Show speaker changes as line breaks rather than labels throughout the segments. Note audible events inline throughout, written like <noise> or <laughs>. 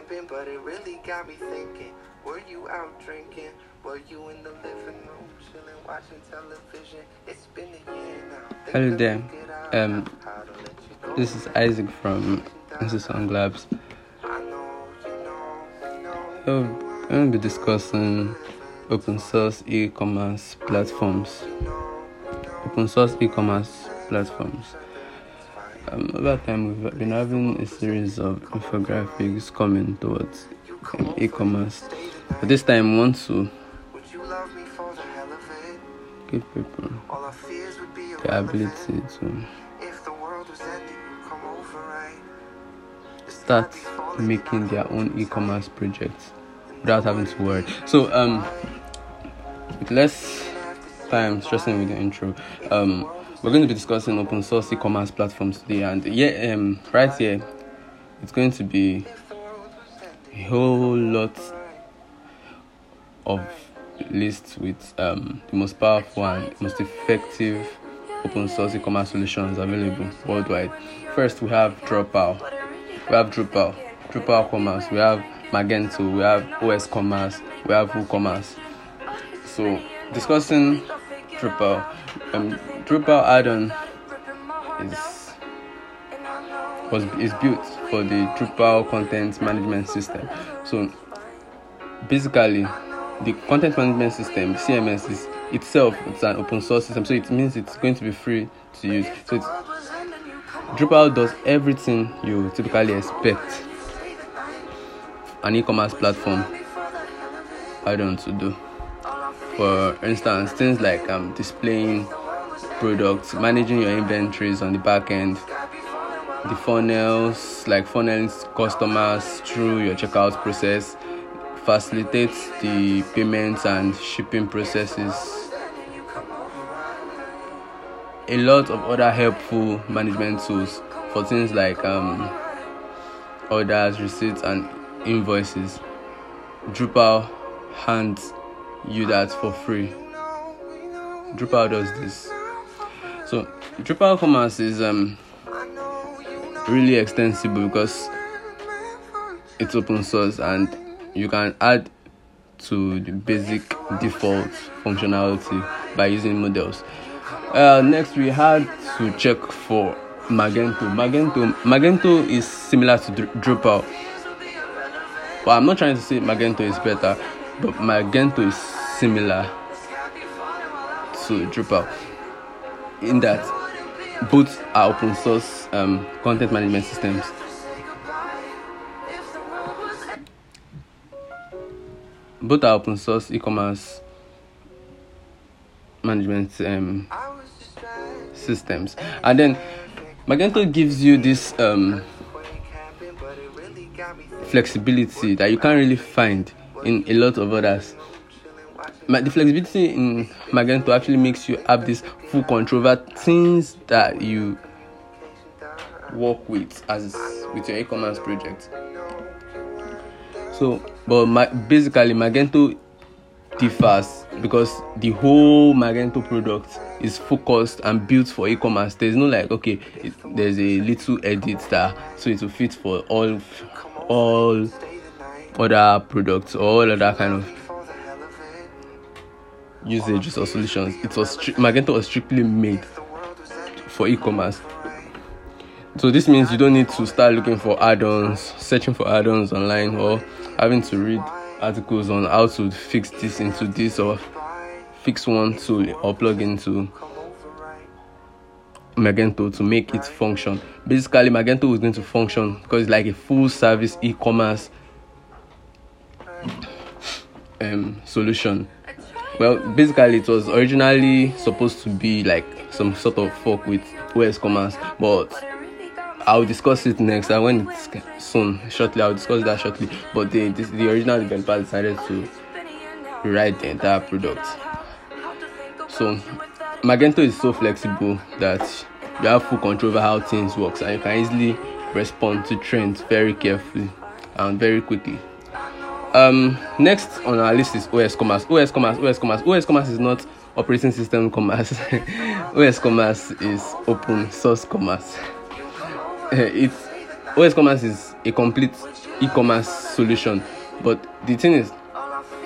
camping, but it really got me thinking. Were you out drinking? Were you in the living room chilling, watching television? It's been a year now.
Hello there. Um,
how to let you.
This is Isaac from Song Labs.
I know, you know, you know.
So, I'm going to be discussing open source e commerce platforms. Open source e commerce platforms. Um, over time, we've been having a series of infographics coming towards um, e commerce. But this time, we want to give people the ability to start making their own e-commerce projects without having to worry. So um with less time stressing with the intro, um we're going to be discussing open source e-commerce platforms today and yeah um right here it's going to be a whole lot of lists with um the most powerful and most effective open source e-commerce solutions available worldwide. First we have Dropbow we have Drupal, Drupal Commerce, we have Magento, we have OS Commerce, we have WooCommerce. So, discussing Drupal, um, Drupal add-on is was is built for the Drupal content management system. So, basically, the content management system (CMS) is itself it's an open source system, so it means it's going to be free to use. So Drupal does everything you typically expect an e-commerce platform add-on to do. For instance, things like um, displaying products, managing your inventories on the back end, the funnels, like funneling customers through your checkout process, facilitates the payments and shipping processes a lot of other helpful management tools for things like um, orders, receipts, and invoices. Drupal hands you that for free. Drupal does this. So Drupal Commerce is um, really extensible because it's open source and you can add to the basic default functionality by using models. Uh, next, we had to check for Magento. Magento, Magento is similar to Dr- Drupal, but I'm not trying to say Magento is better, but Magento is similar to Drupal in that both are open source um, content management systems. Both are open source e-commerce management um, systems and then magento gives you this um, flexibility that you can't really find in a lot of others Ma- the flexibility in magento actually makes you have this full control over things that you work with as with your e-commerce project so but ma- basically magento differs because the whole Magento product is focused and built for e-commerce. There's no like okay, it, there's a little edit there, so it will fit for all all other products all other kind of usages or solutions. It was Magento was strictly made for e-commerce. So this means you don't need to start looking for add-ons, searching for add-ons online, or having to read articles on how to fix this into this or fix one tool or plug into Magento to make it function. Basically, Magento is going to function because it's like a full service e-commerce um, solution. Well, basically, it was originally supposed to be like some sort of fork with OS Commerce, but I'll discuss it next. I when it's soon, shortly, I'll discuss that shortly. But the the original developer decided to rewrite the entire product. So Magento is so flexible that you have full control over how things works, and you can easily respond to trends very carefully and very quickly. Um, next on our list is OS Commerce. OS Commerce, OS Commerce, OS Commerce is not operating system commerce. <laughs> OS Commerce is open source commerce. it's OS Commerce is a complete e-commerce solution but the thing is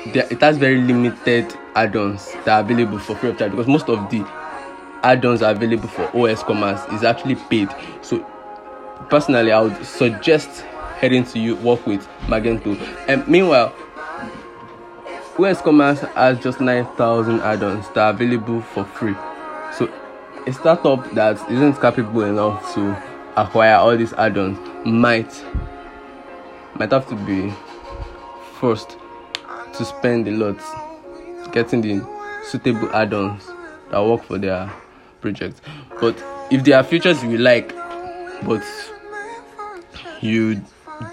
it has very limited add-ons that are available for free of charge because most of the add-ons available for os commerce is actually paid so personally i would suggest heading to you work with magento. And meanwhile os commerce has just 9000 add-ons that are available for free. So a startup that isn't capable enough to acquire all these add-ons might might have to be forced to spend a lot getting the suitable add-ons that work for their project but if there are features you like but you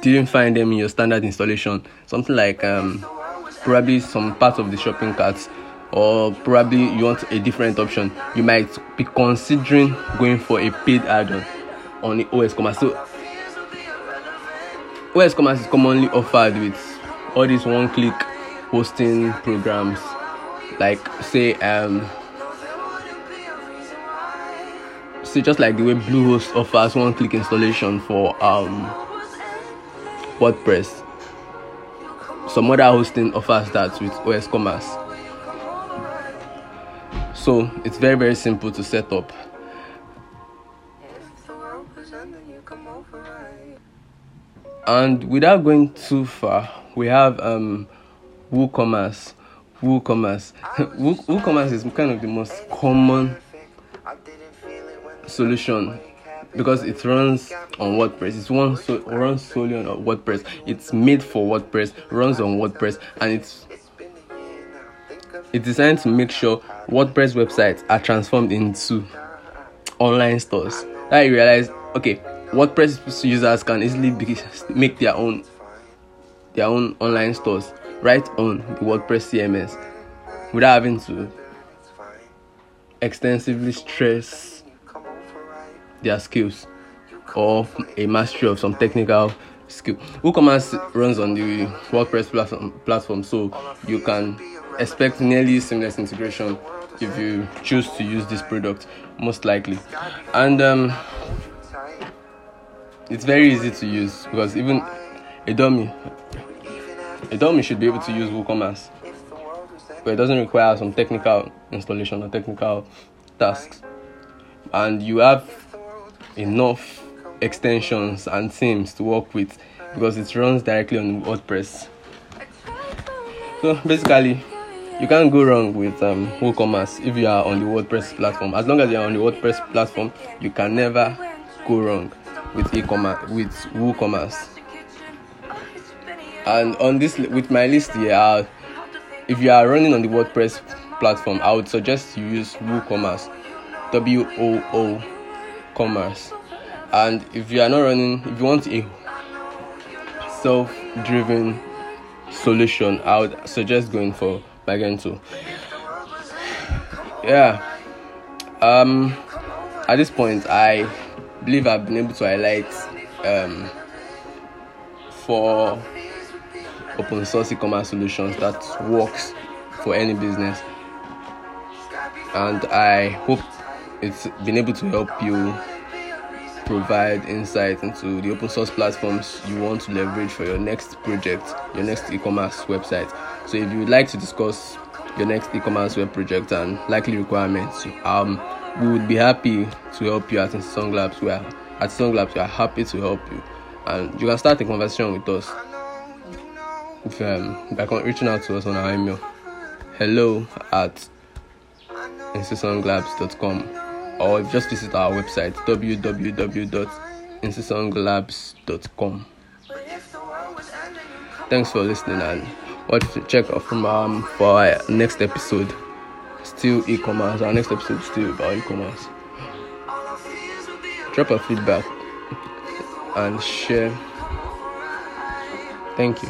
didn't find them in your standard installation? Something like um, probably some parts of the shopping carts or probably you want a different option. You might be considering going for a paid add-on on the os commerce. So os commerce is commonly offered with all these one-click hosting programs. Like say um say just like the way bluehost offers one-click installation for um wordpress some other hosting offers that with os commerce. So it's very very simple to set up. And without going too far we have um woocommerce woocommerce Woo- woocommerce <laughs> is kind of the most common solution because it runs on WordPress. It's one so runs solely on WordPress. It's made for WordPress, runs on WordPress, and it's it's designed to make sure WordPress websites are transformed into online stores. I you realize, okay, WordPress users can easily be, make their own their own online stores right on the WordPress CMS without having to extensively stress their skills or a mastery of some technical skill. WooCommerce runs on the WordPress platform, platform, so you can expect nearly seamless integration if you choose to use this product, most likely. And um, it's very easy to use because even a dummy, a dummy should be able to use WooCommerce, but it doesn't require some technical installation or technical tasks. And you have enough extensions and themes to work with because it runs directly on WordPress. So basically, you can't go wrong with um, WooCommerce if you are on the WordPress platform. As long as you are on the WordPress platform, you can never go wrong with e-commerce with WooCommerce. And on this, with my list here, if you are running on the WordPress platform, I would suggest you use WooCommerce, W O O commerce. And if you are not running if you want a self-driven solution i would suggest going for magento. Yeah. Um at this point i believe i've been able to highlight um four open source e-commerce solutions that works for any business. And i hope it's been able to help you provide insight into the open source platforms you want to leverage for your next project, your next e-commerce website. So if you would like to discuss your next e-commerce web project and likely requirements, um, we would be happy to help you at Song Labs. We are at Song Labs, we are happy to help you, and you can start a conversation with us. If um, by reaching out to us on our email, hello at insisonglabs.com or just visit our website www.insisonglabs.com. Thanks for listening and watch check from um for our next episode. Still e-commerce. Our next episode is still about e-commerce. Drop a feedback and share. Thank you.